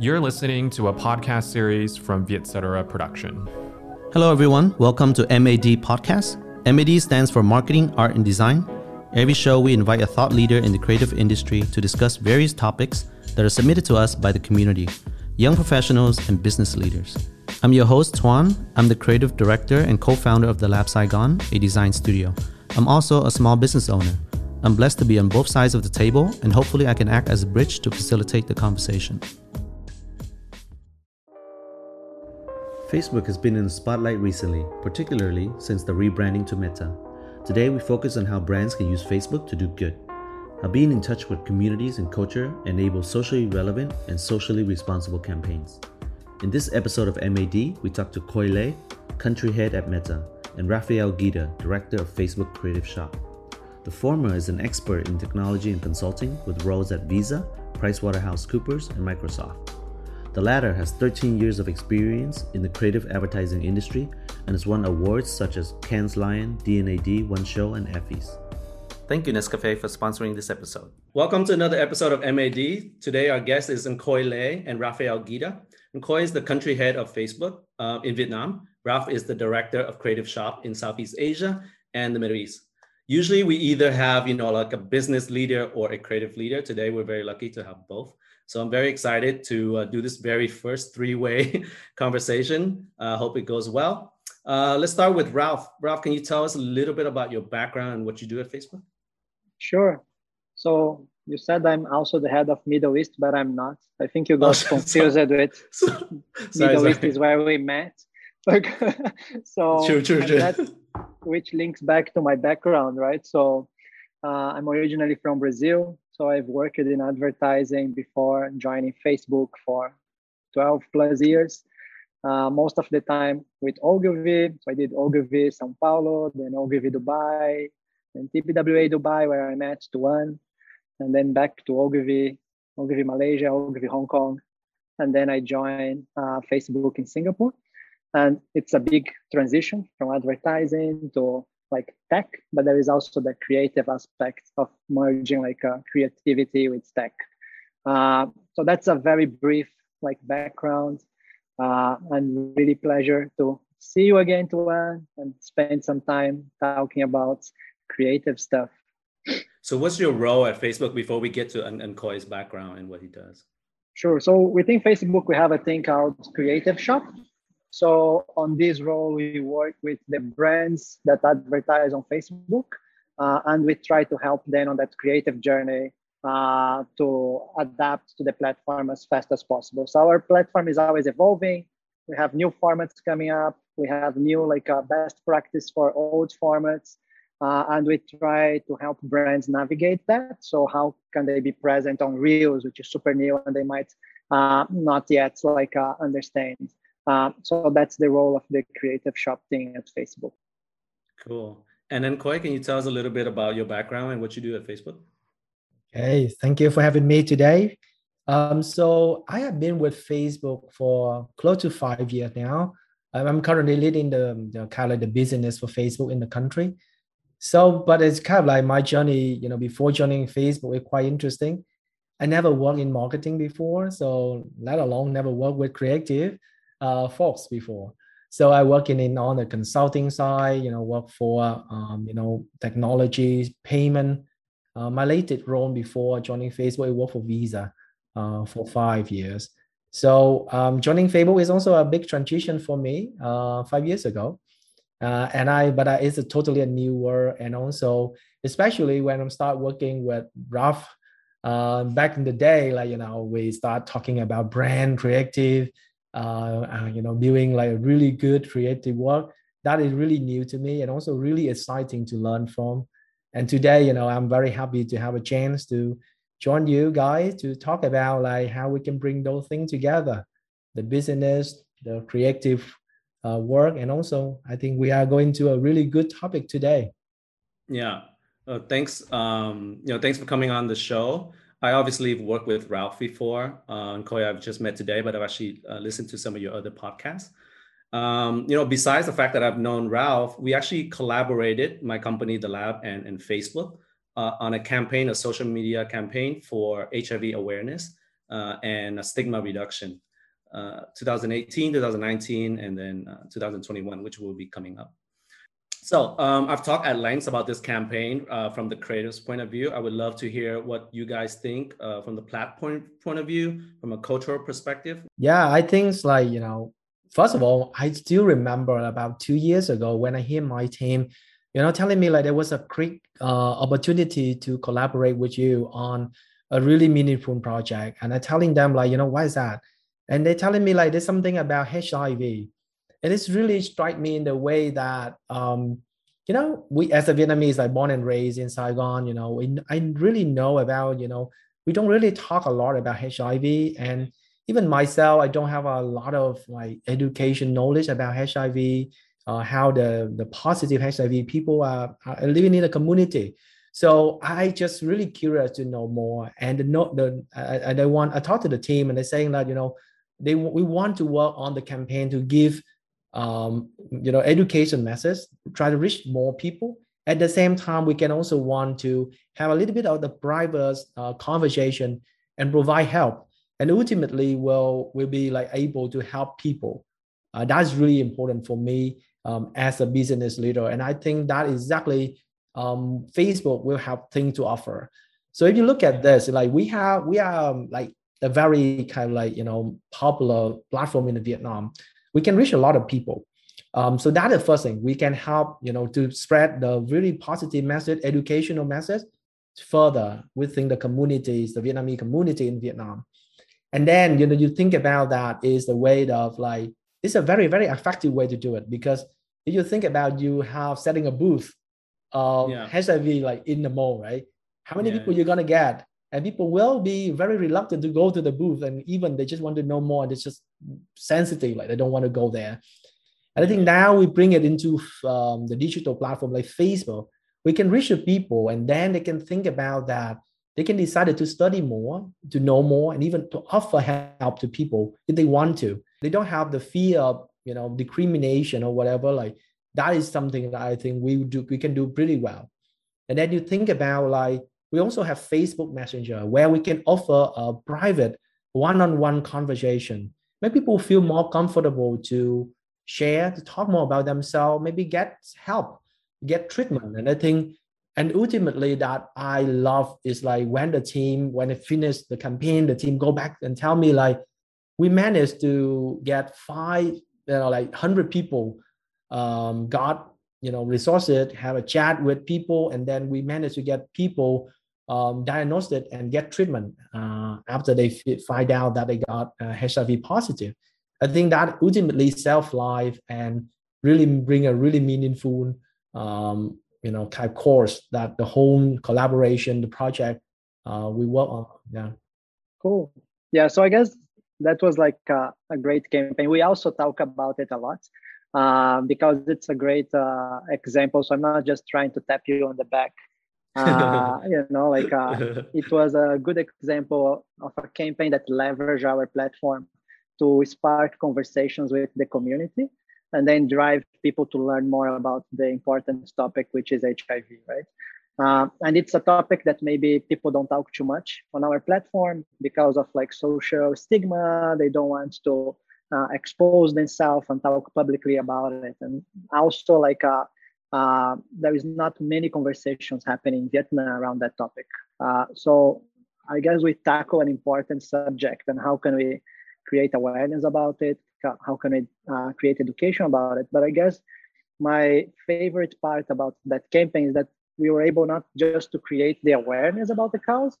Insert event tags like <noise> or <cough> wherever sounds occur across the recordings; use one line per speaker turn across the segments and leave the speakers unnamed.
You're listening to a podcast series from Vietcetera Production.
Hello, everyone. Welcome to MAD Podcast. MAD stands for Marketing, Art, and Design. Every show, we invite a thought leader in the creative industry to discuss various topics that are submitted to us by the community, young professionals, and business leaders. I'm your host, Tuan. I'm the creative director and co founder of The Lab Saigon, a design studio. I'm also a small business owner. I'm blessed to be on both sides of the table, and hopefully, I can act as a bridge to facilitate the conversation. Facebook has been in the spotlight recently, particularly since the rebranding to Meta. Today, we focus on how brands can use Facebook to do good, how being in touch with communities and culture enables socially relevant and socially responsible campaigns. In this episode of MAD, we talk to Khoi Le, country head at Meta, and Rafael Guida, director of Facebook Creative Shop. The former is an expert in technology and consulting with roles at Visa, PricewaterhouseCoopers, and Microsoft. The latter has 13 years of experience in the creative advertising industry and has won awards such as Cannes Lion, D&AD, One Show, and Effie's. Thank you, Nescafe, for sponsoring this episode. Welcome to another episode of MAD. Today, our guest is Khoi Le and Rafael Guida. Khoi is the country head of Facebook uh, in Vietnam. Ralph is the director of Creative Shop in Southeast Asia and the Middle East. Usually, we either have, you know, like a business leader or a creative leader. Today, we're very lucky to have both. So I'm very excited to uh, do this very first three-way <laughs> conversation. I uh, hope it goes well. Uh, let's start with Ralph. Ralph, can you tell us a little bit about your background and what you do at Facebook?
Sure. So you said I'm also the head of Middle East, but I'm not. I think you got <laughs> oh, confused with <laughs> sorry, Middle sorry. East is where we met. so true, true, true. Which links back to my background, right? So uh, I'm originally from Brazil. So I've worked in advertising before joining Facebook for 12 plus years. Uh, most of the time with Ogilvy. So I did Ogilvy Sao Paulo, then Ogilvy Dubai, then TBWA Dubai, where I met Tuan and then back to Ogilvy, Ogilvy Malaysia, Ogilvy Hong Kong, and then I joined uh, Facebook in Singapore. And it's a big transition from advertising to like tech, but there is also the creative aspect of merging like uh, creativity with tech. Uh, so that's a very brief like background, uh, and really pleasure to see you again, Tuan, and spend some time talking about creative stuff.
So, what's your role at Facebook before we get to An- Khoi's background and what he does?
Sure. So, within Facebook, we have a thing called Creative Shop. So, on this role, we work with the brands that advertise on Facebook, uh, and we try to help them on that creative journey uh, to adapt to the platform as fast as possible. So, our platform is always evolving. We have new formats coming up. We have new like uh, best practice for old formats uh, and we try to help brands navigate that. So how can they be present on Reels, which is super new, and they might uh, not yet like uh, understand. Uh, so that's the role of the creative shop thing at Facebook.
Cool. And then Khoi, can you tell us a little bit about your background and what you do at Facebook?
Okay, thank you for having me today. Um, so I have been with Facebook for close to five years now. I'm currently leading the, the kind of the business for Facebook in the country. So, but it's kind of like my journey, you know, before joining Facebook, it's quite interesting. I never worked in marketing before, so let alone never worked with creative uh, folks before. So I work in, on the consulting side, you know, work for um, you know technology, payment. Uh, my latest role before joining Facebook, I worked for Visa uh, for five years. So um, joining Facebook is also a big transition for me uh, five years ago uh, and I but I, it's a totally a new world and also especially when I start working with Ralph uh, back in the day like you know we start talking about brand creative uh, you know doing like a really good creative work that is really new to me and also really exciting to learn from and today you know I'm very happy to have a chance to join you guys to talk about like how we can bring those things together the business the creative uh, work. And also, I think we are going to a really good topic today.
Yeah. Uh, thanks. Um, you know, thanks for coming on the show. I obviously worked with Ralph before. Uh, and Khoi, I've just met today, but I've actually uh, listened to some of your other podcasts. Um, you know, besides the fact that I've known Ralph, we actually collaborated, my company, The Lab, and, and Facebook, uh, on a campaign, a social media campaign for HIV awareness uh, and stigma reduction. Uh, 2018, 2019, and then uh, 2021, which will be coming up. So um, I've talked at length about this campaign uh, from the creative's point of view. I would love to hear what you guys think uh, from the platform point of view, from a cultural perspective.
Yeah, I think it's like, you know, first of all, I still remember about two years ago when I hear my team, you know, telling me like there was a great uh, opportunity to collaborate with you on a really meaningful project. And I'm telling them like, you know, why is that? And they're telling me like there's something about HIV and it's really strike me in the way that um, you know we as a vietnamese like born and raised in saigon you know we, i really know about you know we don't really talk a lot about hiv and even myself i don't have a lot of like education knowledge about hiv uh, how the the positive hiv people are, are living in the community so I just really curious to know more. And the the I, I want I talked to the team and they're saying that you know they we want to work on the campaign to give um, you know, education methods, try to reach more people. At the same time, we can also want to have a little bit of the private uh, conversation and provide help. And ultimately, will will be like able to help people. Uh, that's really important for me um, as a business leader, and I think that exactly um, Facebook will have things to offer. So if you look at this, like we have, we are um, like a very kind of like you know popular platform in Vietnam we can reach a lot of people. Um, so that is the first thing we can help, you know, to spread the really positive message, educational message further within the communities, the Vietnamese community in Vietnam. And then, you know, you think about that is the way of like, it's a very, very effective way to do it because if you think about you have setting a booth of yeah. HIV like in the mall, right? How many yeah. people you're gonna get? And people will be very reluctant to go to the booth and even they just want to know more and it's just sensitive like they don't want to go there. And i think now we bring it into um, the digital platform like facebook. We can reach the people and then they can think about that. They can decide to study more to know more and even to offer help to people if they want to. They don't have the fear of you know discrimination or whatever like that is something that i think we do we can do pretty well. And then you think about like we also have Facebook Messenger where we can offer a private one-on-one conversation. Make people feel more comfortable to share, to talk more about themselves, maybe get help, get treatment. And I think, and ultimately that I love is like when the team, when it finished the campaign, the team go back and tell me like, we managed to get five, you know, like 100 people um, got you know resources have a chat with people and then we managed to get people um, diagnosed it and get treatment uh, after they find out that they got uh, HIV positive. I think that ultimately self life and really bring a really meaningful, um, you know, type course that the whole collaboration, the project uh, we work on. Yeah.
Cool. Yeah. So I guess that was like a, a great campaign. We also talk about it a lot uh, because it's a great uh, example. So I'm not just trying to tap you on the back uh, <laughs> you know like uh, it <laughs> was a good example of a campaign that leveraged our platform to spark conversations with the community and then drive people to learn more about the important topic which is hiv right? Uh, and it's a topic that maybe people don't talk too much on our platform because of like social stigma. They don't want to uh, expose themselves and talk publicly about it. And also like uh, there is not many conversations happening in Vietnam around that topic. Uh, so I guess we tackle an important subject and how can we create awareness about it? How can we uh, create education about it? But I guess my favorite part about that campaign is that we were able not just to create the awareness about the cause,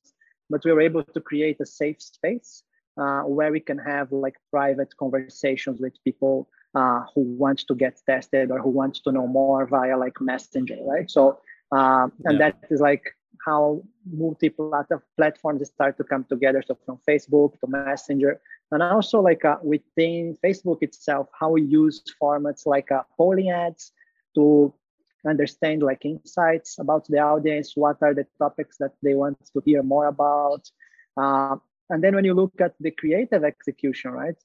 but we were able to create a safe space uh, where we can have like private conversations with people uh, who wants to get tested or who wants to know more via like messenger right so uh, and yeah. that is like how multiple platforms start to come together so from facebook to messenger and also like uh, within facebook itself how we use formats like uh, polling ads to understand like insights about the audience what are the topics that they want to hear more about uh, and then when you look at the creative execution right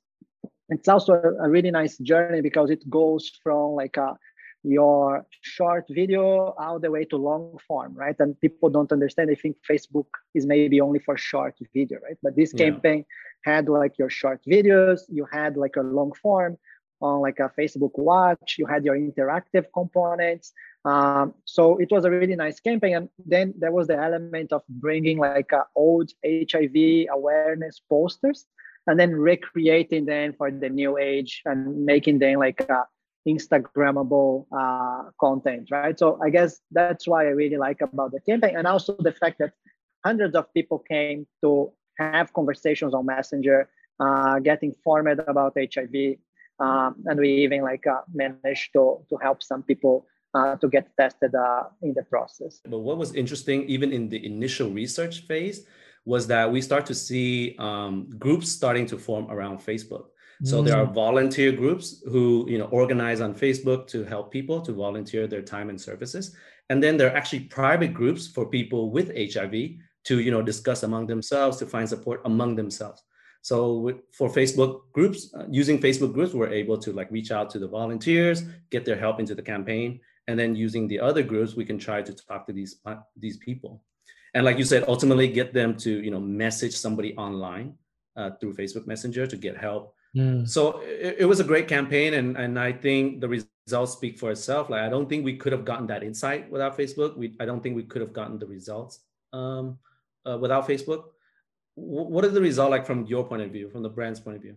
it's also a, really nice journey because it goes from like a your short video all the way to long form, right? And people don't understand. They think Facebook is maybe only for short video, right? But this yeah. campaign had like your short videos, you had like a long form on like a Facebook Watch, you had your interactive components. Um, so it was a really nice campaign. And then there was the element of bringing like uh, old HIV awareness posters and then recreating them for the new age and making them like a Instagrammable uh, content, right? So I guess that's why I really like about the campaign, and also the fact that hundreds of people came to have conversations on Messenger, uh, get informed about HIV, um, and we even like uh, managed to to help some people uh, to get tested uh, in the process.
But what was interesting, even in the initial research phase, was that we start to see um, groups starting to form around Facebook. So mm. there are mm. volunteer groups who you know organize on Facebook to help people to volunteer their time and services, and then there are actually private groups for people with HIV to you know discuss among themselves to find support among themselves. So for Facebook groups, uh, using Facebook groups, we're able to like reach out to the volunteers, get their help into the campaign, and then using the other groups, we can try to talk to these uh, these people, and like you said, ultimately get them to you know message somebody online uh, through Facebook Messenger to get help Mm. So it, it, was a great campaign, and and I think the results speak for itself. Like I don't think we could have gotten that insight without Facebook. We I don't think we could have gotten the results um, uh, without Facebook. W- what is the result like from your point of view, from the brand's point of view?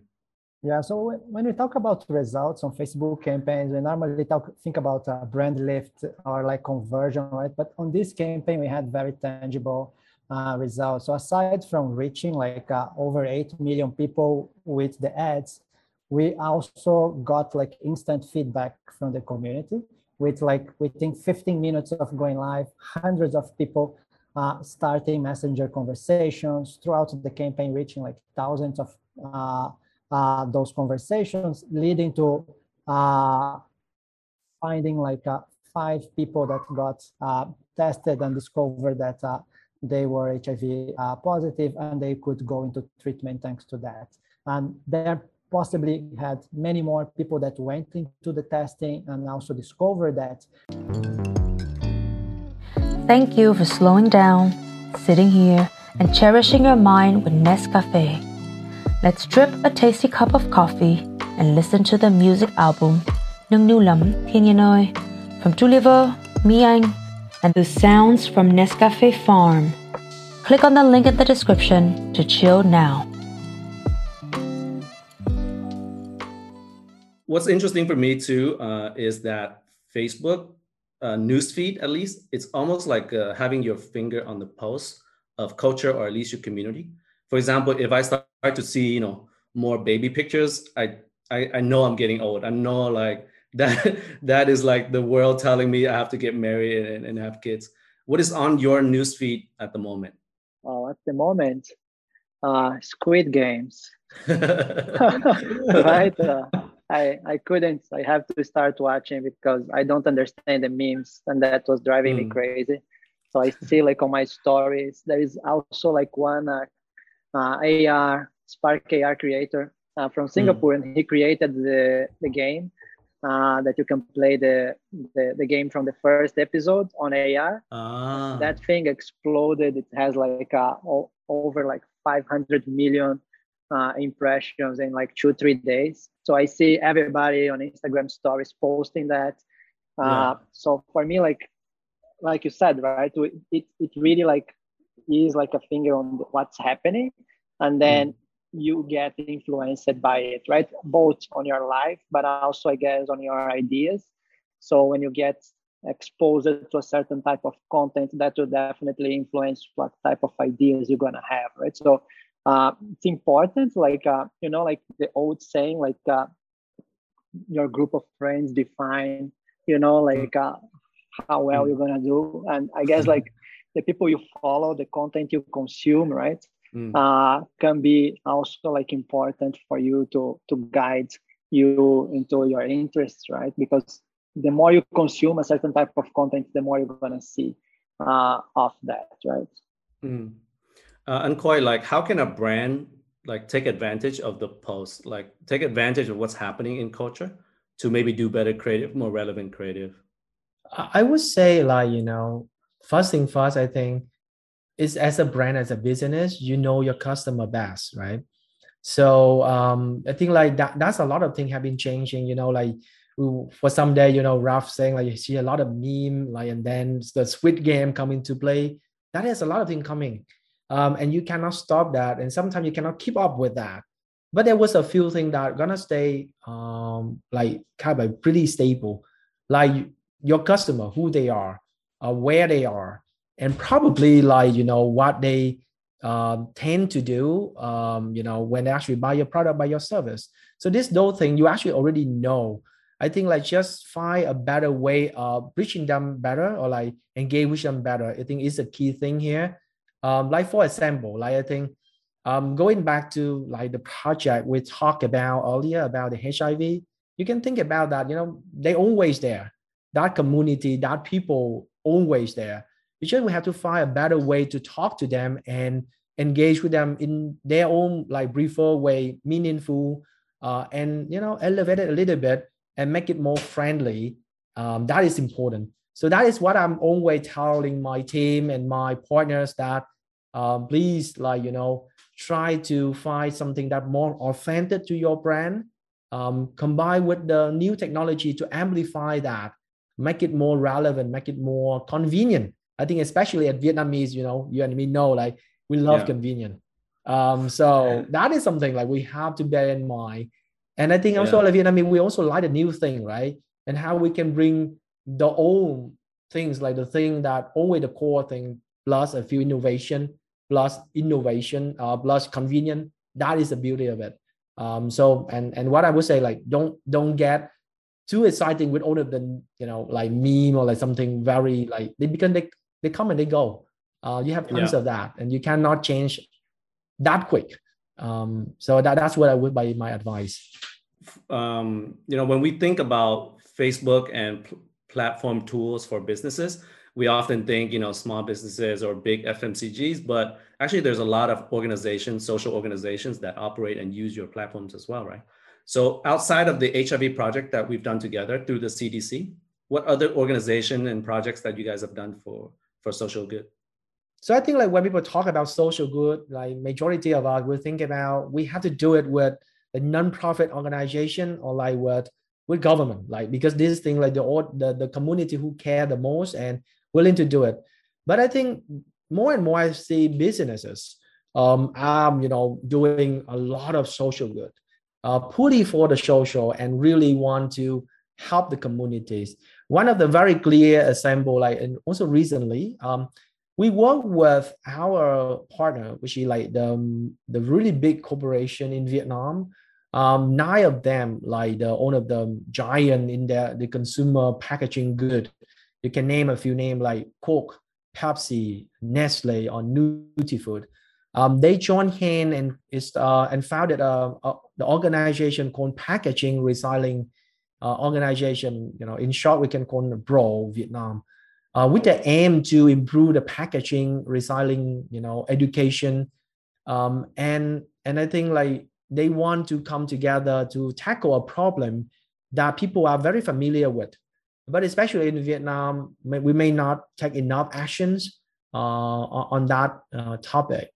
Yeah, so when we talk about results on Facebook campaigns, we normally talk think about uh, brand lift or like conversion, right? But on this campaign, we had very tangible uh, results. So aside from reaching like uh, over 8 million people with the ads, we also got like instant feedback from the community with like within 15 minutes of going live, hundreds of people uh, starting messenger conversations throughout the campaign, reaching like thousands of uh, uh, those conversations, leading to uh, finding like five people that got tested and discovered that they were HIV uh, positive and they could go into treatment thanks to that. And there possibly had many more people that went into the testing and also discovered that.
Thank you for slowing down, sitting here, and cherishing your mind with Nescafe. Let's drip a tasty cup of coffee and listen to the music album Nung Nu Lam from Tuliver, Mi Anh, and the sounds from Nescafe Farm. Click on the link in the description to chill now.
What's interesting for me too uh, is that Facebook uh, newsfeed, at least, it's almost like uh, having your finger on the pulse of culture or at least your community. For example, if I start to see, you know, more baby pictures, I I, I know I'm getting old. I know like <laughs> that that is like the world telling me I have to get married and, and have kids. What is on your newsfeed at the moment?
Oh, at the moment, uh, Squid Games. <laughs> <laughs> right? Uh, I I couldn't. I have to start watching because I don't understand the memes, and that was driving mm. me hmm. crazy. So I see like on my stories, there is also like one uh, uh, AR Spark AR creator uh, from Singapore, mm. and he created the the game uh, that you can play the, the, the game from the first episode on AR. Ah. That thing exploded. It has like uh, o- over like 500 million uh, impressions in like two three days. So I see everybody on Instagram stories posting that. Uh, yeah. So for me, like like you said, right, it it really like is like a finger on what's happening, and then. Mm you get influenced by it, right? Both on your life, but also, I guess, on your ideas. So when you get exposed to a certain type of content, that will definitely influence what type of ideas you're gonna have, right? So uh, it's important, like uh, you know, like the old saying, like uh, your group of friends define, you know, like uh, how well you're gonna do, and I guess like the people you follow, the content you consume, right? mm. uh, can be also like important for you to to guide you into your interests right because the more you consume a certain type of content the more you're going to see uh, of that right
mm. uh, and quite like how can a brand like take advantage of the post like take advantage of what's happening in culture to maybe do better creative, more relevant creative?
I would say like, you know, first thing first, I think is as a brand, as a business, you know your customer best, right? So um, I think like that that's a lot of things have been changing, you know, like for some day, you know, Ralph saying like you see a lot of meme, like and then the Squid Game coming to play. That has a lot of things coming. Um, and you cannot stop that. And sometimes you cannot keep up with that. But there was a few things that gonna stay um, like kind of pretty stable. Like your customer, who they are, uh, where they are, and probably like you know what they uh, tend to do um, you know when they actually buy your product buy your service. So this those thing you actually already know. I think like just find a better way of reaching them better or like engage with them better. I think is a key thing here. Um, like for example like i think um, going back to like the project we talked about earlier about the hiv you can think about that you know they always there. That community that people always there it's just we have to find a better way to talk to them and engage with them in their own like briefer way, meaningful, uh, and you know elevate it a little bit and make it more friendly. Um, that is important. So that is what I'm always telling my team and my partners that um, please like you know try to find something that more authentic to your brand um, combined with the new technology to amplify that make it more relevant make it more convenient I think especially at Vietnamese, you know, you and me know like we love yeah. convenience. Um, so <laughs> that is something like we have to bear in mind. And I think also yeah. like Vietnamese, we also like a new thing, right? And how we can bring the old things like the thing that always the core thing plus a few innovation plus innovation uh, plus convenient. That is the beauty of it. Um, so and and what I would say like don't don't get too exciting with all of the you know like meme or like something very like they because they they come and they go. Uh, you have tons yeah. of that, and you cannot change that quick. Um, so that, that's what I would by my advice.
Um, you know, when we think about Facebook and pl- platform tools for businesses, we often think you know small businesses or big FMCGs, but actually there's a lot of organizations, social organizations that operate and use your platforms as well, right? So outside of the HIV project that we've done together through the CDC, what other organization and projects that you guys have done for for social good?
So I think like when people talk about social good, like majority of us will think about we have to do it with a non-profit organization or like with with government, like because this thing like the the the community who care the most and willing to do it. But I think more and more I see businesses um are you know doing a lot of social good, uh, putting for the social and really want to help the communities. One of the very clear example, like and also recently, um, we work with our partner, which is like the, the really big corporation in Vietnam. Um, nine of them, like the one of the giant in the, the consumer packaging good. You can name a few names like Coke, Pepsi, Nestle, or Nutifood. Um, they joined hand and is uh, and founded a, a, the organization called Packaging Recycling uh, organization, you know, in short, we can call it PRO Vietnam, uh, with the aim to improve the packaging, recycling, you know, education, um, and and I think like they want to come together to tackle a problem that people are very familiar with, but especially in Vietnam, we may not take enough actions uh, on that uh, topic.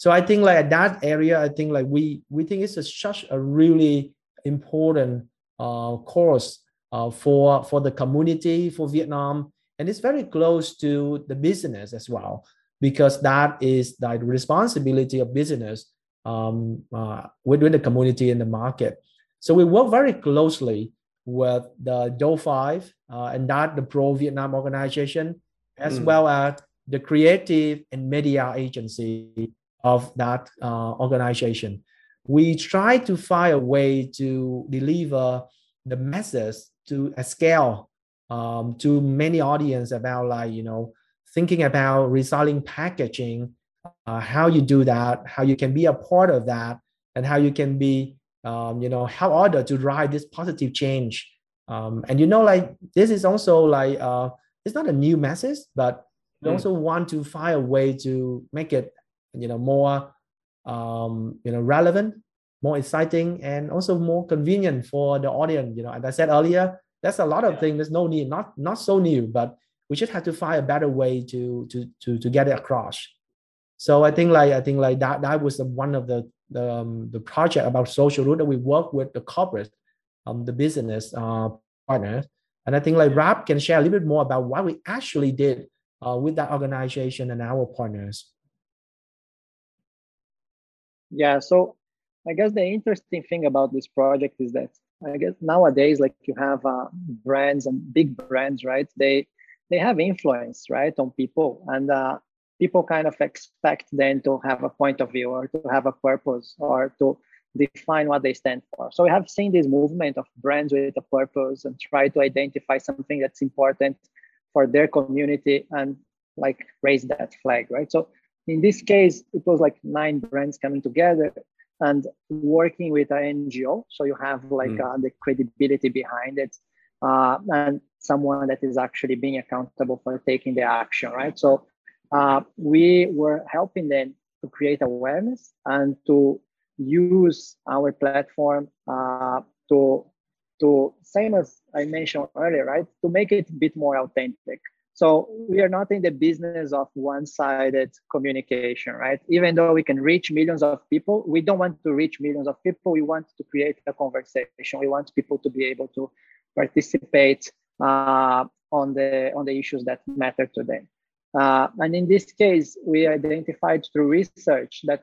So I think like at that area, I think like we we think it's a, such a really important uh, course uh, for for the community for Vietnam, and it's very close to the business as well because that is the responsibility of business um, uh, within the community and the market. So we work very closely with the Do5 uh, and that the Pro Vietnam organization, as mm. well as the creative and media agency of that uh, organization we try to find a way to deliver the message to a scale um, to many audience about like you know thinking about recycling packaging uh, how you do that how you can be a part of that and how you can be um, you know help other to drive this positive change um, and you know like this is also like uh, it's not a new message but we mm. also want to find a way to make it you know more um, you know relevant more exciting, and also more convenient for the audience. You know, as I said earlier, that's a lot of yeah. things. There's no need, not not so new, but we just have to find a better way to to to to get it across. So I think like I think like that that was one of the the, um, the project about social root that we work with the corporate, um, the business uh, partners. And I think like Ralph can share a little bit more about what we actually did uh, with that organization and our partners.
Yeah, so I guess the interesting thing about this project is that I guess nowadays, like you have uh, brands and big brands, right? They they have influence, right, on people, and uh, people kind of expect them to have a point of view or to have a purpose or to define what they stand for. So we have seen this movement of brands with a purpose and try to identify something that's important for their community and like raise that flag, right? So in this case, it was like nine brands coming together and working with an NGO. So you have like mm. uh, the credibility behind it uh, and someone that is actually being accountable for taking the action, right? So uh, we were helping them to create awareness and to use our platform uh, to to same as I mentioned earlier, right? To make it a bit more authentic. So we are not in the business of one-sided communication, right? Even though we can reach millions of people, we don't want to reach millions of people. We want to create a conversation. We want people to be able to participate uh, on the on the issues that matter to them. Uh, and in this case, we identified through research that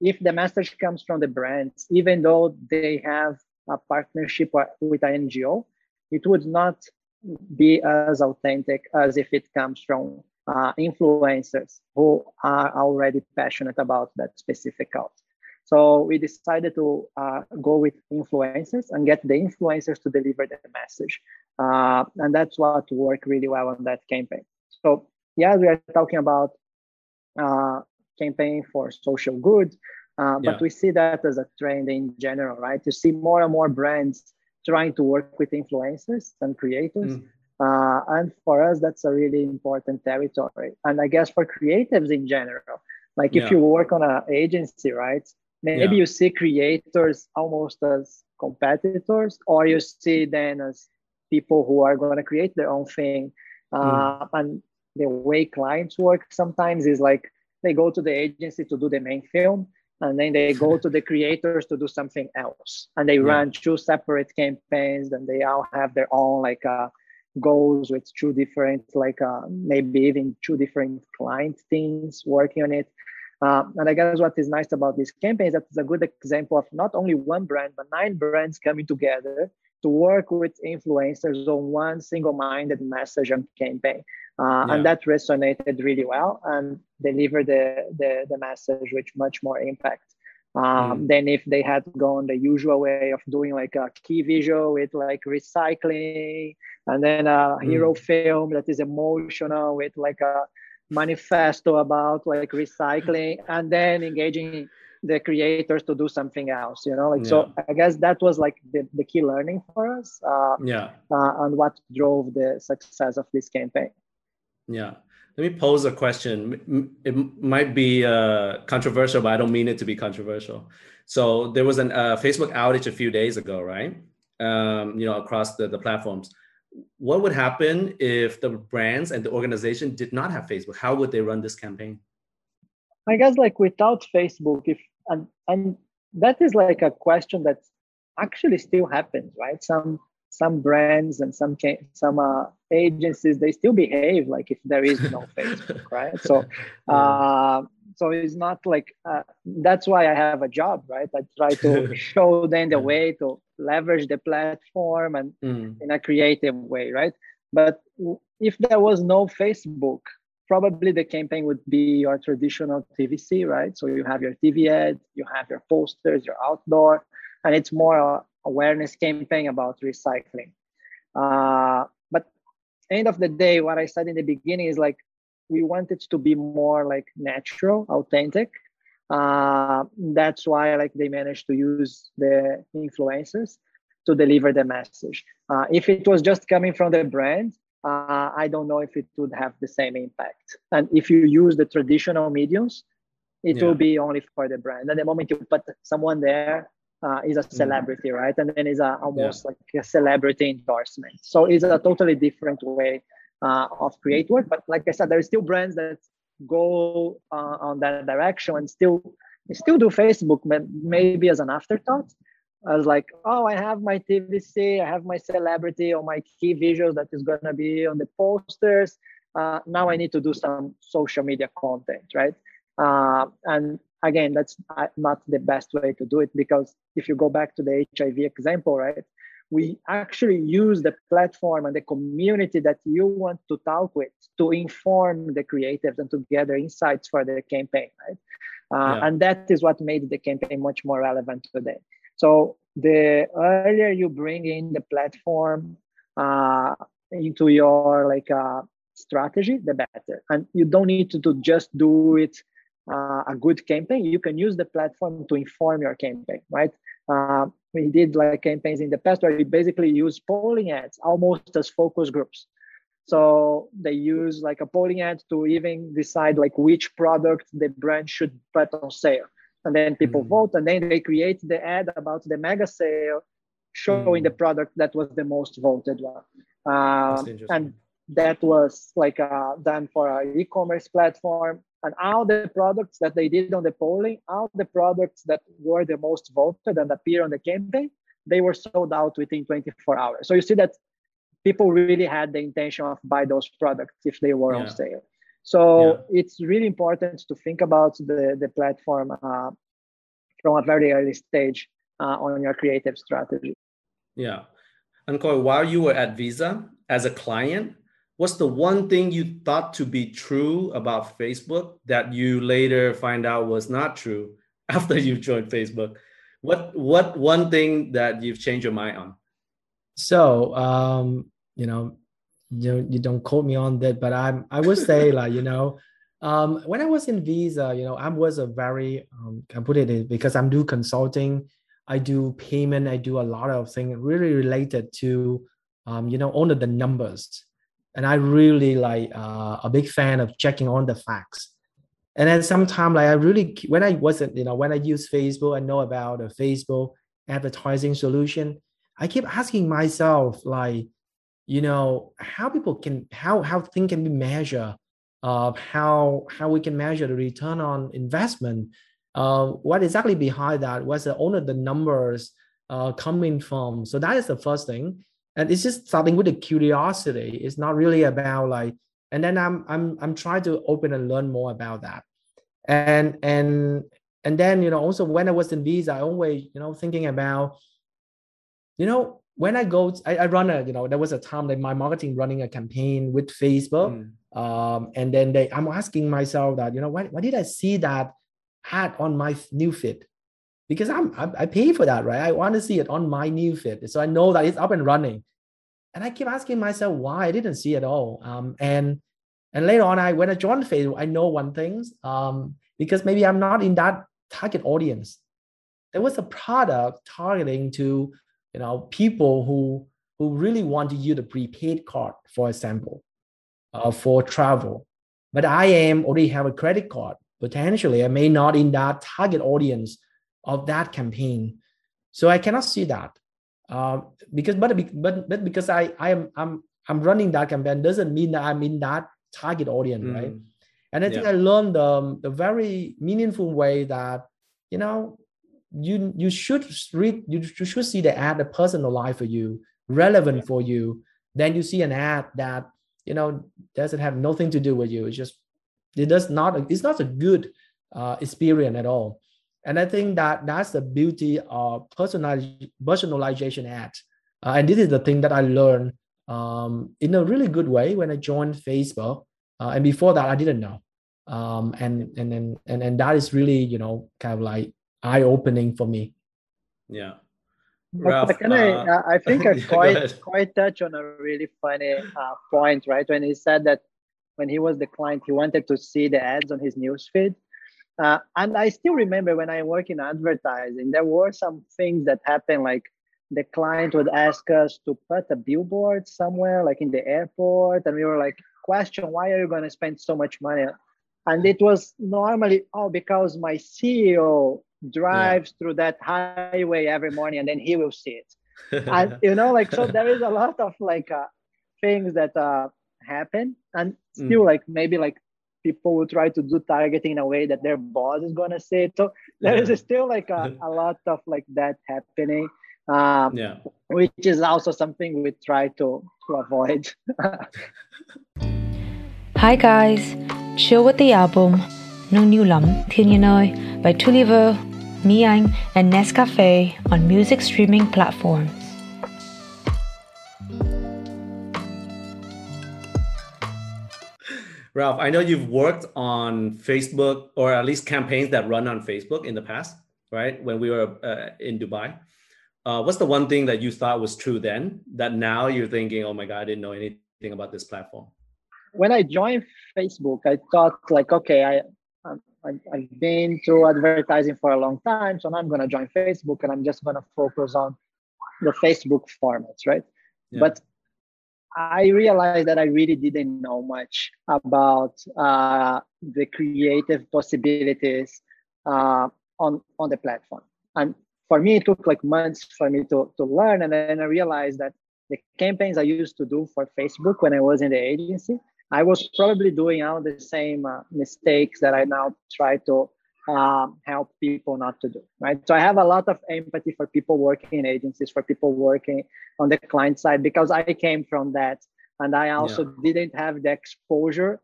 if the message comes from the brands, even though they have a partnership with an NGO, it would not be as authentic as if it comes from uh, influencers who are already passionate about that specific cause. So we decided to uh, go with influencers and get the influencers to deliver the message. Uh, and that's what worked really well on that campaign. So yeah, we are talking about uh, campaign for social good, uh, but yeah. we see that as a trend in general, right? You see more and more brands trying to work with influencers and creators. Mm. Uh, and for us, that's a really important territory. And I guess for creatives in general, like if yeah. you work on an agency, right? Maybe yeah. you see creators almost as competitors, or you see them as people who are going to create their own thing. Uh, mm. And the way clients work sometimes is like they go to the agency to do the main film and then they go to the creators to do something else and they yeah. run two separate campaigns and they all have their own like uh, goals with two different like uh, maybe even two different client teams working on it uh, and i guess what is nice about this campaign is that it's a good example of not only one brand but nine brands coming together to work with influencers on one single-minded message and campaign uh, yeah. And that resonated really well and delivered the, the, the message with much more impact. Um, mm. Than if they had gone the usual way of doing like a key visual with like recycling and then a mm. hero film that is emotional with like a manifesto about like recycling and then engaging the creators to do something else you know like yeah. so i guess that was like the, the key learning for us uh,
yeah
uh, and what drove the success of this campaign
yeah. Let me pose a question. It might be uh, controversial, but I don't mean it to be controversial. So there was a uh, Facebook outage a few days ago, right? Um, you know, across the, the platforms. What would happen if the brands and the organization did not have Facebook? How would they run this campaign?
I guess like without Facebook, if and and that is like a question that actually still happens, right? Some some brands and some some uh, agencies they still behave like if there is no <laughs> facebook right? <laughs> So uh, so it's not like uh, that's why i have a job right? I try to <laughs> show them the way to leverage the platform and mm. in a creative way right? But if there was no facebook probably the campaign would be your traditional tvc right so you have your tv ad you have your posters your outdoor and it's more awareness campaign about recycling uh, but end of the day, what I said in the beginning is like we want it to be more like natural, authentic. Uh, that's why like they managed to use the influencers to deliver the message. Uh, if it was just coming from the brand, uh, I don't know if it would have the same impact. And if you use the traditional mediums, it yeah. will be only for the brand. And the moment you put someone there, uh, is a mm. celebrity, right? And then is a almost yeah. like a celebrity endorsement. So it's a totally different way uh, of create work. But like I said, there are still brands that go uh, on that direction and still still do Facebook, maybe as an afterthought. As like, oh, I have my TVC, I have my celebrity or my key visuals that is gonna be on the posters. Uh, now I need to do some social media content, right? Uh, and again, that's not the best way to do it because if you go back to the HIV example, right? We actually use the platform and the community that you want to talk with to inform the creatives and to gather insights for the campaign, right? Uh, yeah. And that is what made the campaign much more relevant today. So the earlier you bring in the platform uh, into your like uh, strategy, the better. And you don't need to, to just do it uh, a good campaign, you can use the platform to inform your campaign, right? Uh, we did like campaigns in the past where we basically use polling ads almost as focus groups. So they use like a polling ad to even decide like which product the brand should put on sale. And then people mm. vote and then they create the ad about the mega sale showing mm. the product that was the most voted one. Uh, and that was like uh, done for our e-commerce platform and all the products that they did on the polling, all the products that were the most voted and appear on the campaign, they were sold out within 24 hours. So you see that people really had the intention of buy those products if they were yeah. on sale. So yeah. it's really important to think about the, the platform uh, from a very early stage uh, on your creative strategy.
Yeah. And Khoi, while you were at Visa as a client, what's the one thing you thought to be true about Facebook that you later find out was not true <laughs> after you joined Facebook? What what one thing that you've changed your mind on?
So um, you know, you you don't quote me on that, but I'm I would say <laughs> like you know, um, when I was in Visa, you know, I was a very um, I put it in because I'm do consulting, I do payment, I do a lot of things really related to um, you know, only the numbers and I really like uh, a big fan of checking on the facts. And then sometimes like I really when I wasn't you know when I use Facebook I know about the Facebook advertising solution I keep asking myself like you know how people can how how things can be measured uh, how how we can measure the return on investment uh, what exactly behind that what's the only the numbers uh, coming from? So that is the first thing. And it's just starting with the curiosity. It's not really about like and then i'm i'm i'm trying to open and learn more about that. And and and then you know also when i was in visa i always you know thinking about you know when i go I, I run a you know there was a time that my marketing running a campaign with facebook mm. um, and then they i'm asking myself that you know why, why did i see that ad on my new feed because I'm I, I pay for that, right? I want to see it on my new feed, so I know that it's up and running. And I keep asking myself why I didn't see it all. Um, and and later on, I when I joined Facebook, I know one thing um, because maybe I'm not in that target audience. There was a product targeting to you know people who who really want to use a prepaid card, for example, uh, for travel. But I am already have a credit card. Potentially, I may not in that target audience of that campaign. So I cannot see that uh, because but but but because I I am I'm I'm running that campaign doesn't mean that I'm in that target audience, mm. right? And I think yeah. I learned the, the very meaningful way that you know you you should read you, you should see the ad that personalized for you, relevant for you. Then you see an ad that you know doesn't have nothing to do with you. It's just it does not it's not a good uh, experience at all. And I think that that's the beauty of personalization ads. Uh, and this is the thing that I learned um, in a really good way when I joined Facebook. Uh, and before that, I didn't know. Um, and and and and and that is really you know kind of like eye opening for me.
Yeah.
Ralph, but can uh, I? I think <laughs> I yeah, quite quite touch on a really funny uh, point, right? When he said that when he was the client, he wanted to see the ads on his newsfeed, uh, and I still remember when I work in advertising, there were some things that happened, like the client would ask us to put a billboard somewhere, like in the airport, and we were like, "Question: Why are you going to spend so much money?" And it was normally, oh, because my CEO drives yeah. through that highway every morning and then he will see it <laughs> and you know like so there is a lot of like uh, things that uh, happen and still mm. like maybe like people will try to do targeting in a way that their boss is gonna see it. so there is still like a, <laughs> a lot of like that happening um, yeah. which is also something we try to, to avoid <laughs>
hi guys chill with the album Nung New Lam Thiên by Tuliver Miang, and Nescafe on music streaming platforms.
Ralph, I know you've worked on Facebook or at least campaigns that run on Facebook in the past, right? When we were uh, in Dubai. Uh, what's the one thing that you thought was true then that now you're thinking, oh my God, I didn't know anything about this platform?
When I joined Facebook, I thought like, okay, I, I, have been through advertising for a long time, so now I'm going to join Facebook and I'm just going to focus on the Facebook formats, right? Yeah. But I realized that I really didn't know much about uh, the creative possibilities uh, on on the platform, and for me, it took like months for me to to learn, and then I realized that the campaigns I used to do for Facebook when I was in the agency I was probably doing all the same uh, mistakes that I now try to um, help people not to do. Right. So I have a lot of empathy for people working in agencies, for people working on the client side, because I came from that, and I also yeah. didn't have the exposure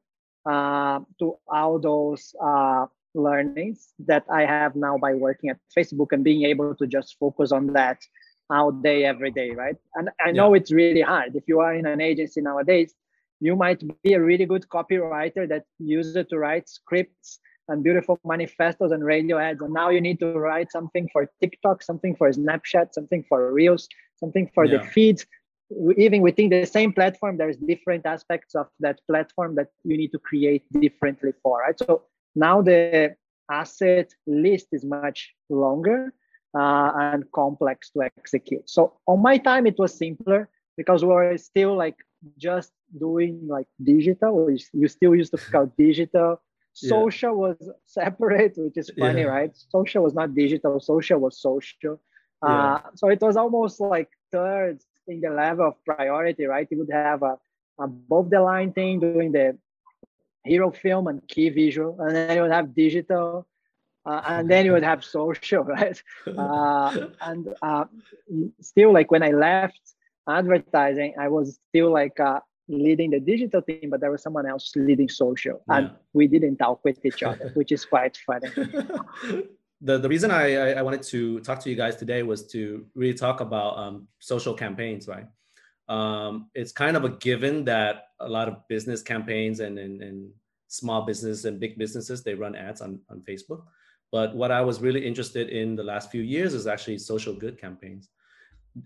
uh, to all those uh, learnings that I have now by working at Facebook and being able to just focus on that all day, every day, right? And I know yeah. it's really hard. If you are in an agency nowadays, you might be a really good copywriter that uses it to write scripts and beautiful manifestos and radio ads. And now you need to write something for tiktok something for snapchat something for reels something for yeah. the feeds even within the same platform there's different aspects of that platform that you need to create differently for right? So now the asset list is much longer uh, and complex to execute. So on my time it was simpler because we were still like just doing like digital you still used to call digital <laughs> social yeah. was separate which is funny yeah. right social was not digital social was social yeah. uh, so it was almost like third in the level of priority right you would have a above the line thing doing the hero film and key visual and then you would have digital uh, and then you would have social <laughs> right uh, and uh, still like when i left advertising, I was still like uh, leading the digital team, but there was someone else leading social, yeah. and we didn't talk with each other, <laughs> which is quite funny. <laughs>
the, the reason I, I wanted to talk to you guys today was to really talk about um, social campaigns, right? Um, it's kind of a given that a lot of business campaigns and, and, and small business and big businesses, they run ads on, on Facebook. But what I was really interested in the last few years is actually social good campaigns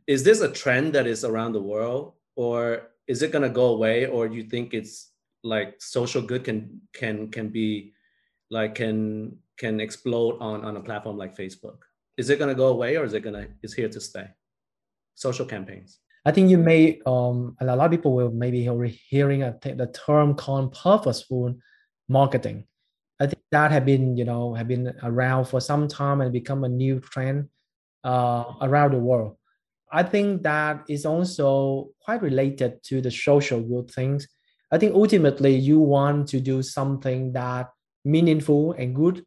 is this a trend that is around the world or is it going to go away or do you think it's like social good can can can be like can can explode on on a platform like facebook? Is it going to go away or is it going to is here to stay? Social campaigns.
I think you may um a lot of people will maybe hearing the term called purposeful marketing. I think that have been you know have been around for some time and become a new trend uh, around the world I think that is also quite related to the social good things. I think ultimately you want to do something that meaningful and good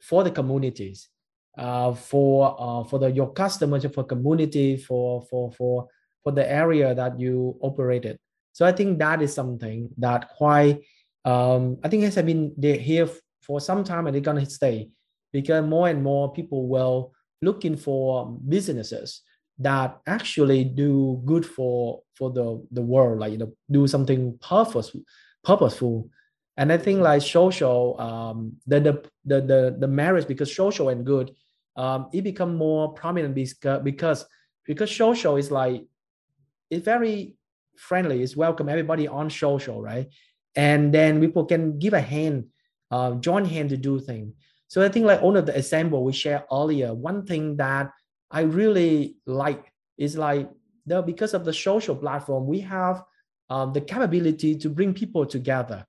for the communities, uh, for uh, for the your customers, for community, for for for for the area that you operated. So I think that is something that quite um, I think has been here for some time and they're gonna stay because more and more people will looking for businesses that actually do good for for the the world like you know do something purposeful purposeful. And i think like social um the the the the, the marriage because social and good um it become more prominent because because because social is like it's very friendly it's welcome everybody on social right? And then people can give a hand uh, join hand to do things so i think like one of the example we shared earlier one thing that I really like is like the because of the social platform, we have um, the capability to bring people together,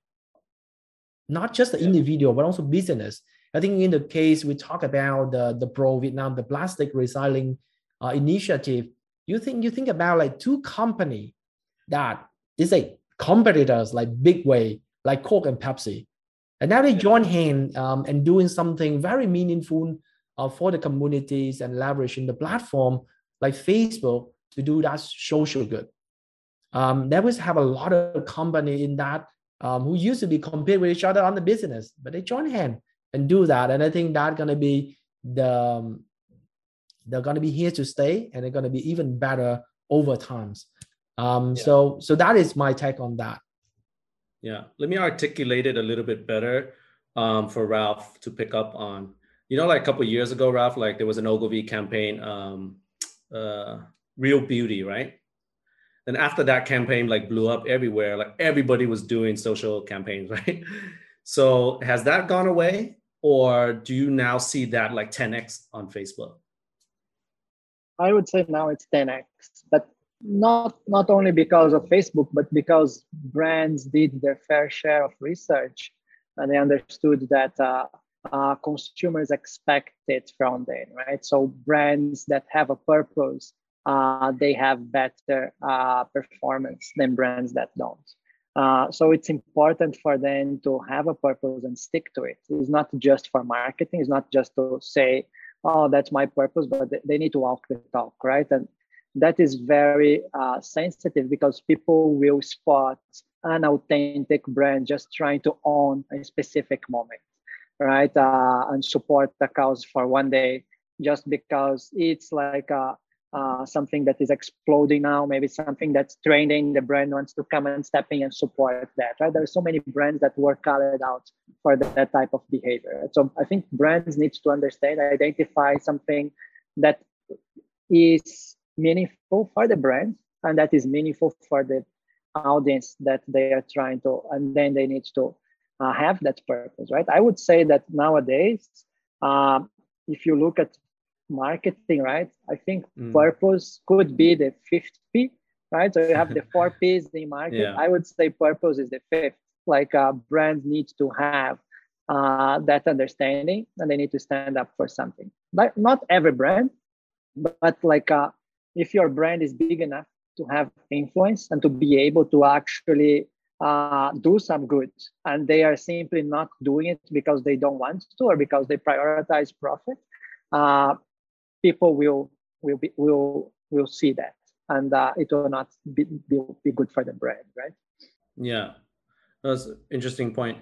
not just the individual, but also business. I think in the case we talk about the, the PRO Vietnam, the plastic recycling uh, initiative, you think you think about like two company that is a competitors like Big Way, like Coke and Pepsi, and now they join hand um, and doing something very meaningful uh, for the communities and leveraging the platform like Facebook to do that social good. Um, there was have a lot of company in that um, who used to be compete with each other on the business, but they join hand and do that. And I think that's gonna be the um, they're gonna be here to stay, and they're gonna be even better over times. Um, yeah. So so that is my take on that.
Yeah, let me articulate it a little bit better um, for Ralph to pick up on. You know, like a couple years ago, Ralph, like there was an Ogilvy campaign, um, uh, Real Beauty, right? And after that campaign like blew up everywhere, like everybody was doing social campaigns, <laughs> right? So has that gone away, or do you now see that like 10x on Facebook?
I would say now it's 10x, but not not only because of Facebook, but because brands did their fair share of research and they understood that uh, uh, consumers expect it from them, right? So brands that have a purpose, uh, they have better uh, performance than brands that don't. Uh, so it's important for them to have a purpose and stick to it. It's not just for marketing. It's not just to say, "Oh, that's my purpose," but they need to walk the talk, right? And that is very uh, sensitive because people will spot an authentic brand just trying to own a specific moment, right? Uh, and support the cause for one day just because it's like a, uh, something that is exploding now, maybe something that's trending. The brand wants to come and step in and support that, right? There are so many brands that were colored out for that type of behavior. So I think brands need to understand, identify something that is meaningful for the brand and that is meaningful for the audience that they are trying to and then they need to uh, have that purpose right i would say that nowadays um, if you look at marketing right i think mm. purpose could be the fifth p right so you have the four <laughs> p's in marketing yeah. i would say purpose is the fifth like uh, brands need to have uh, that understanding and they need to stand up for something but not every brand but, but like uh, if your brand is big enough to have influence and to be able to actually uh, do some good and they are simply not doing it because they don't want to or because they prioritize profit uh, people will will be will will see that. And uh, it will not be, be, be good for the brand right?
Yeah. That's an interesting point.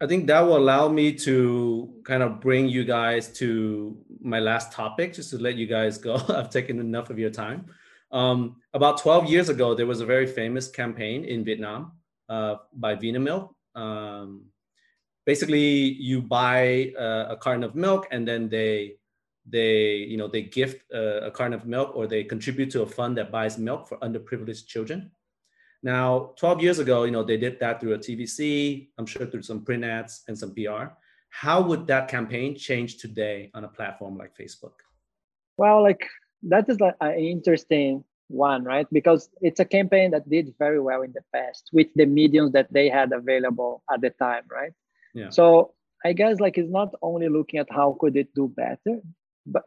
I think that will allow me to kind of bring you guys to my last topic just to let you guys go. <laughs> I've taken enough of your time. Um, about 12 years ago, there was a very famous campaign in Vietnam uh, by Vinamilk. Um, basically, you buy uh, a carton of milk, and then they they you know they gift uh, a carton of milk, or they contribute to a fund that buys milk for underprivileged children. Now, 12 years ago, you know they did that through a TVC. I'm sure through some print ads and some PR. How would that campaign change today on a platform like Facebook?
Well, like that is like an interesting one, right? Because it's a campaign that did very well in the past with the mediums that they had available at the time, right? Yeah. So I guess like it's not only looking at how could it do better, but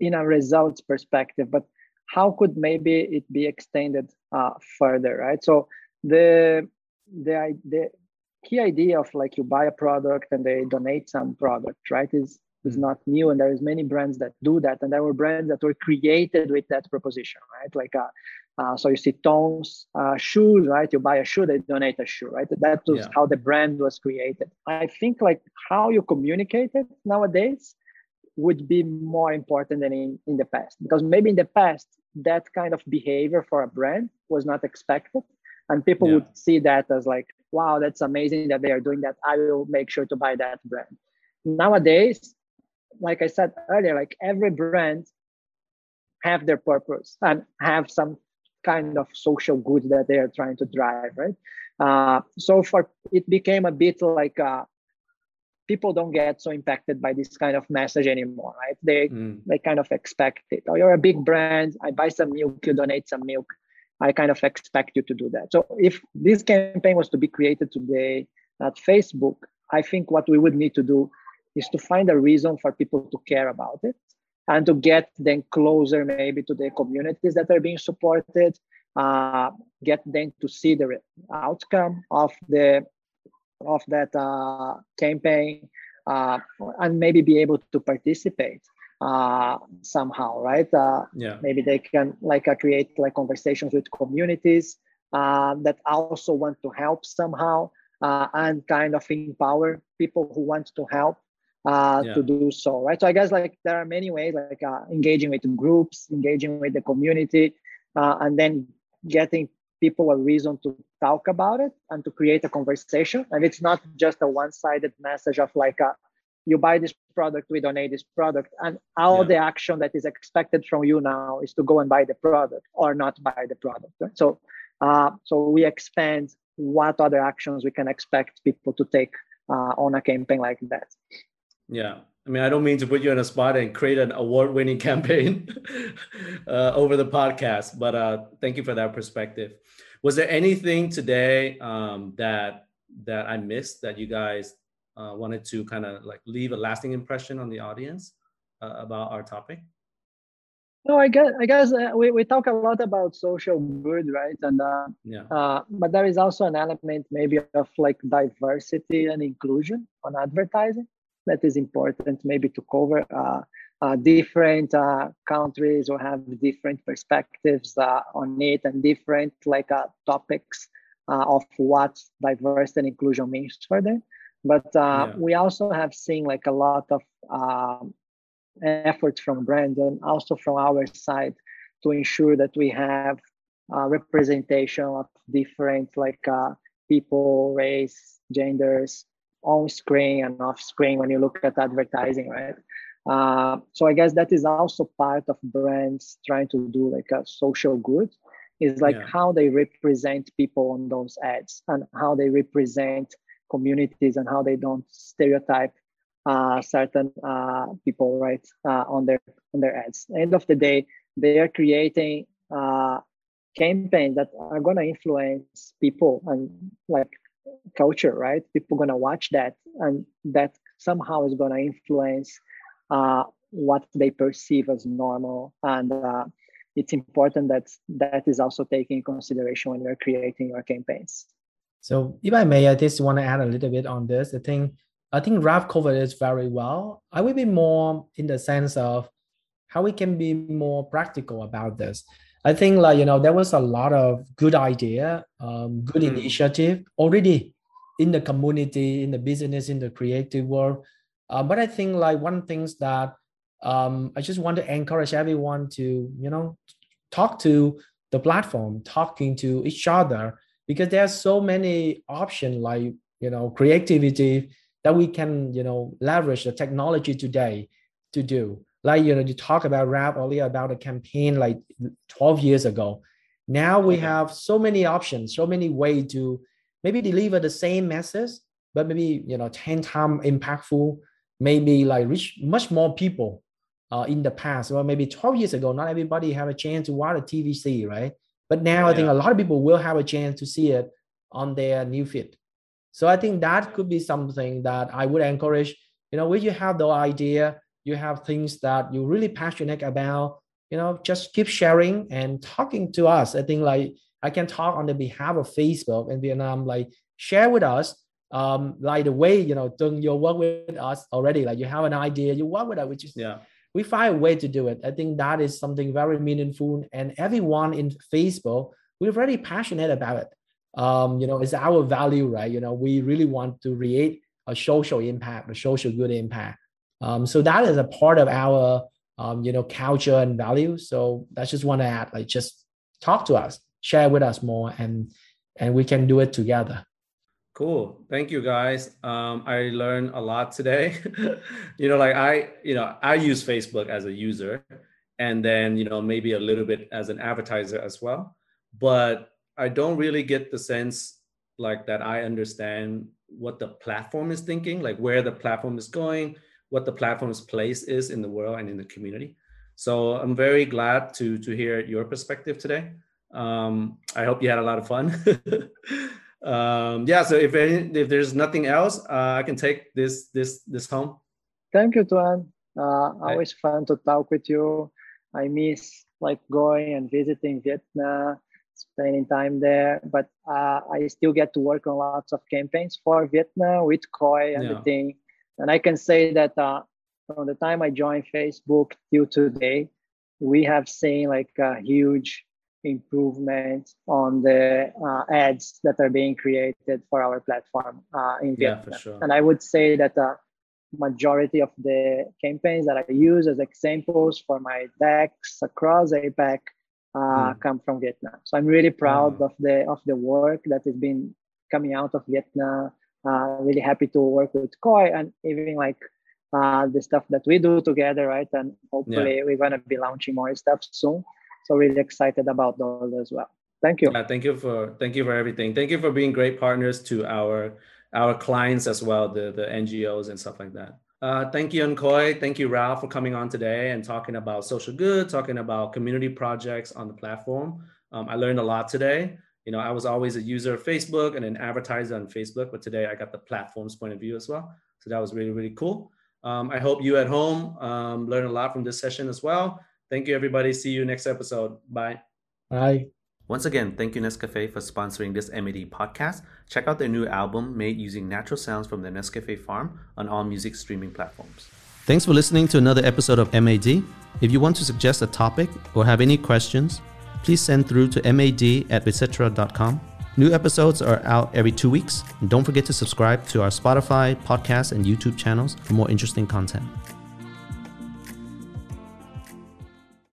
in a results perspective, but how could maybe it be extended uh, further, right? So the the the key idea of like you buy a product and they donate some product, right, is is not new and there's many brands that do that and there were brands that were created with that proposition right? Like uh, uh, so you see TOMS uh, shoes right? You buy a shoe they donate a shoe right? That was yeah. how the brand was created. I think like how you communicate it nowadays would be more important than in, in the past because maybe in the past that kind of behavior for a brand was not expected and people yeah. would see that as like wow that's amazing that they are doing that. I will make sure to buy that brand. Nowadays like I said earlier, like every brand have their purpose and have some kind of social good that they are trying to drive, right? Uh, so for it became a bit like uh, people don't get so impacted by this kind of message anymore, right? They mm. they kind of expect it. Oh, you're a big brand. I buy some milk, you donate some milk. I kind of expect you to do that. So if this campaign was to be created today at Facebook, I think what we would need to do is to find a reason for people to care about it and to get them closer maybe to the communities that are being supported uh, get them to see the outcome of the of that uh, campaign uh, and maybe be able to participate uh, somehow right? Uh,
yeah.
maybe they can like uh, create like conversations with communities uh, that also want to help somehow uh, and kind of empower people who want to help uh,
Yeah.
to do so right so i guess like there are many ways like uh, engaging with groups engaging with the community uh, and then getting people a reason to talk about it and to create a conversation and it's not just a one-sided message of like uh, you buy this product we donate this product and all
Yeah.
the action that is expected from you now is to go and buy the product or not buy the product right? so uh, so we expand what other actions we can expect people to take uh, on a campaign like that
Yeah. I mean, I don't mean to put you on a spot and create an award winning <laughs> campaign uh, over the podcast, but uh, thank you for that perspective. Was there anything today um, that that I missed that you guys uh, wanted to kind of like leave a lasting impression on the audience uh, about our topic?
no i guess i guess uh, we, we talk a lot about social good right and uh,
Yeah.
Uh, but there is also an element maybe of like diversity and inclusion on advertising that is important maybe to cover uh, uh, different uh, countries or have different perspectives uh, on it and different like uh, topics uh, of what diversity and inclusion means for them but uh,
Yeah.
we also have seen like a lot of um, effort from brands and also from our side to ensure that we have uh, representation of different like uh, people, race, genders on screen and off screen when you look at advertising, right? Uh, so I guess that is also part of brands trying to do like a social good is like
Yeah.
how they represent people on those ads and how they represent communities and how they don't stereotype uh, certain uh, people right uh, on their on their ads. End of the day, they are creating uh, campaigns that are gonna influence people and like culture, right? People gonna watch that, and that somehow is gonna influence uh, what they perceive as normal. And uh, it's important that that is also taken in consideration when you're creating your campaigns.
So if I may, I just want to add a little bit on this. I think I think Ralph covered it very well. I will be more in the sense of how we can be more practical about this. I think like you know there was a lot of good idea, um, good
Mm.
initiative already in the community, in the business, in the creative world. Uh, but I think like one things that um, I just want to encourage everyone to you know talk to the platform, talking to each other because there are so many options like you know creativity that we can you know leverage the technology today to do like you know you talk about rap earlier about a campaign like 12 years ago now we
Okay.
have so many options so many ways to maybe deliver the same message but maybe you know 10 times impactful maybe like reach much more people uh, in the past well maybe 12 years ago not everybody have a chance to watch a tvc right but now I think a lot of people will have a chance to see it on their new feed. So I think that could be something that I would encourage. You know, when you have the idea, you have things that you're really passionate about, you know, just keep sharing and talking to us. I think like I can talk on the behalf of Facebook in Vietnam, like share with us. Um, like the way you know, doing your work with us already. Like you have an idea, you work with us, which is
Yeah.
we find a way to do it. I think that is something very meaningful, and everyone in Facebook, we're very passionate about it. Um, you know, it's our value, right? You know, we really want to create a social impact, a social good impact. Um, so that is a part of our, um, you know, culture and value. So that's just want to add, like, just talk to us, share with us more, and and we can do it together.
Cool. Thank you guys. Um, I learned a lot today. <laughs> you know, like I, you know, I use Facebook as a user and then, you know, maybe a little bit as an advertiser as well. But I don't really get the sense like that I understand what the platform is thinking, like where the platform is going, what the platform's place is in the world and in the community. So I'm very glad to to hear your perspective today. Um, I hope you had a lot of fun. <laughs> um, yeah. So if any, if there's nothing else, uh, I can take this this this home.
thank you, Tuan. Uh, always fun to talk with you. I miss like going and visiting Vietnam, spending time there. But uh, I still get to work on lots of campaigns for Vietnam with Khoi and yeah. the thing. And I can say that uh, from the time I joined Facebook till today, we have seen like a huge improvement on the uh, ads that are being created for our platform uh, in Vietnam. Yeah, sure. And I would say that the majority of the campaigns that I use as examples for my decks across APAC uh, mm. come from Vietnam. So I'm really proud of the of the work that has been coming out of Vietnam. Uh, really happy to work with Khoi and even like uh, the stuff that we do together, right? And hopefully yeah. we're gonna be launching more stuff soon. So really excited about those as well. Thank you.
Yeah, thank you for thank you for everything. Thank you for being great partners to our our clients as well, the the NGOs and stuff like that. Uh, thank you, Nkoi. Thank you, Ralph, for coming on today and talking about social good, talking about community projects on the platform. Um, I learned a lot today. You know, I was always a user of Facebook and an advertiser on Facebook, but today I got the platform's point of view as well. So that was really, really cool. Um, I hope you at home um, learn a lot from this session as well. Thank you, everybody. See you next episode. Bye.
Bye.
Once again, thank you Nescafe for sponsoring this MAD podcast. Check out their new album made using natural sounds from the Nescafe farm on all music streaming platforms. Thanks for listening to another episode of MAD. If you want to suggest a topic or have any questions, please send through to mad at vietcetera.com. New episodes are out every two weeks. And don't forget to subscribe to our Spotify, podcast, and YouTube channels for more interesting content.